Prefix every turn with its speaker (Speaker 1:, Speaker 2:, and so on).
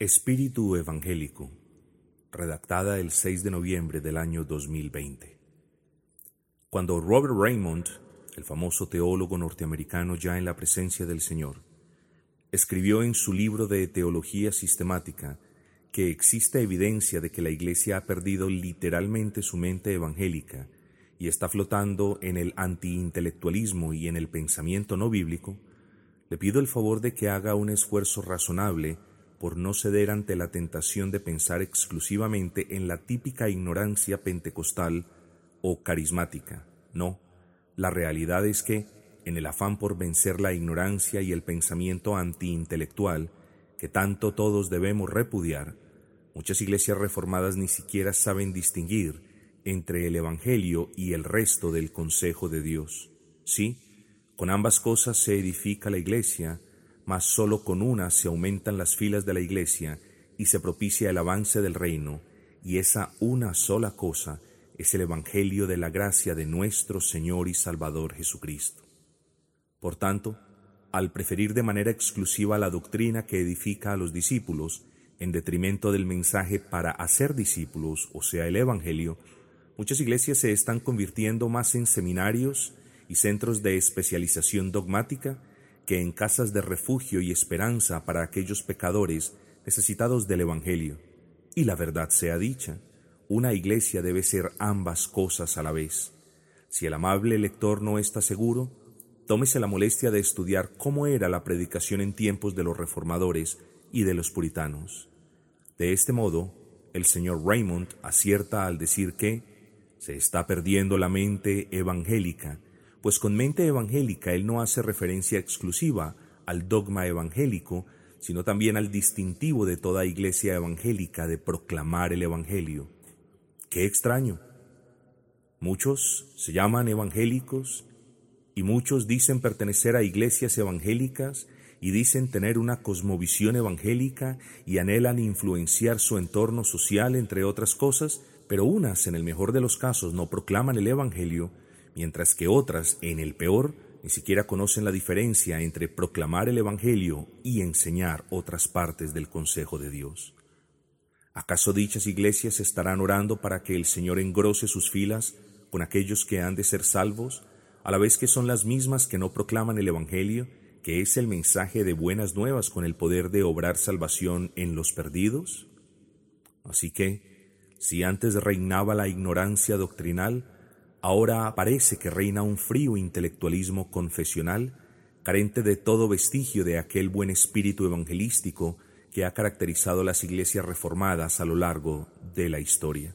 Speaker 1: Espíritu Evangélico, redactada el 6 de noviembre del año 2020. Cuando Robert Raymond, el famoso teólogo norteamericano ya en la presencia del Señor, escribió en su libro de Teología Sistemática que existe evidencia de que la Iglesia ha perdido literalmente su mente evangélica y está flotando en el antiintelectualismo y en el pensamiento no bíblico, le pido el favor de que haga un esfuerzo razonable por no ceder ante la tentación de pensar exclusivamente en la típica ignorancia pentecostal o carismática. No, la realidad es que, en el afán por vencer la ignorancia y el pensamiento antiintelectual, que tanto todos debemos repudiar, muchas iglesias reformadas ni siquiera saben distinguir entre el Evangelio y el resto del consejo de Dios. Sí, con ambas cosas se edifica la iglesia, mas sólo con una se aumentan las filas de la Iglesia y se propicia el avance del reino, y esa una sola cosa es el Evangelio de la gracia de nuestro Señor y Salvador Jesucristo. Por tanto, al preferir de manera exclusiva la doctrina que edifica a los discípulos, en detrimento del mensaje para hacer discípulos, o sea, el Evangelio, muchas iglesias se están convirtiendo más en seminarios y centros de especialización dogmática que en casas de refugio y esperanza para aquellos pecadores necesitados del Evangelio. Y la verdad sea dicha, una iglesia debe ser ambas cosas a la vez. Si el amable lector no está seguro, tómese la molestia de estudiar cómo era la predicación en tiempos de los reformadores y de los puritanos. De este modo, el señor Raymond acierta al decir que se está perdiendo la mente evangélica pues con mente evangélica él no hace referencia exclusiva al dogma evangélico, sino también al distintivo de toda iglesia evangélica de proclamar el Evangelio. Qué extraño. Muchos se llaman evangélicos y muchos dicen pertenecer a iglesias evangélicas y dicen tener una cosmovisión evangélica y anhelan influenciar su entorno social, entre otras cosas, pero unas, en el mejor de los casos, no proclaman el Evangelio, mientras que otras, en el peor, ni siquiera conocen la diferencia entre proclamar el Evangelio y enseñar otras partes del consejo de Dios. ¿Acaso dichas iglesias estarán orando para que el Señor engrose sus filas con aquellos que han de ser salvos, a la vez que son las mismas que no proclaman el Evangelio, que es el mensaje de buenas nuevas con el poder de obrar salvación en los perdidos? Así que, si antes reinaba la ignorancia doctrinal, Ahora parece que reina un frío intelectualismo confesional, carente de todo vestigio de aquel buen espíritu evangelístico que ha caracterizado las iglesias reformadas a lo largo de la historia.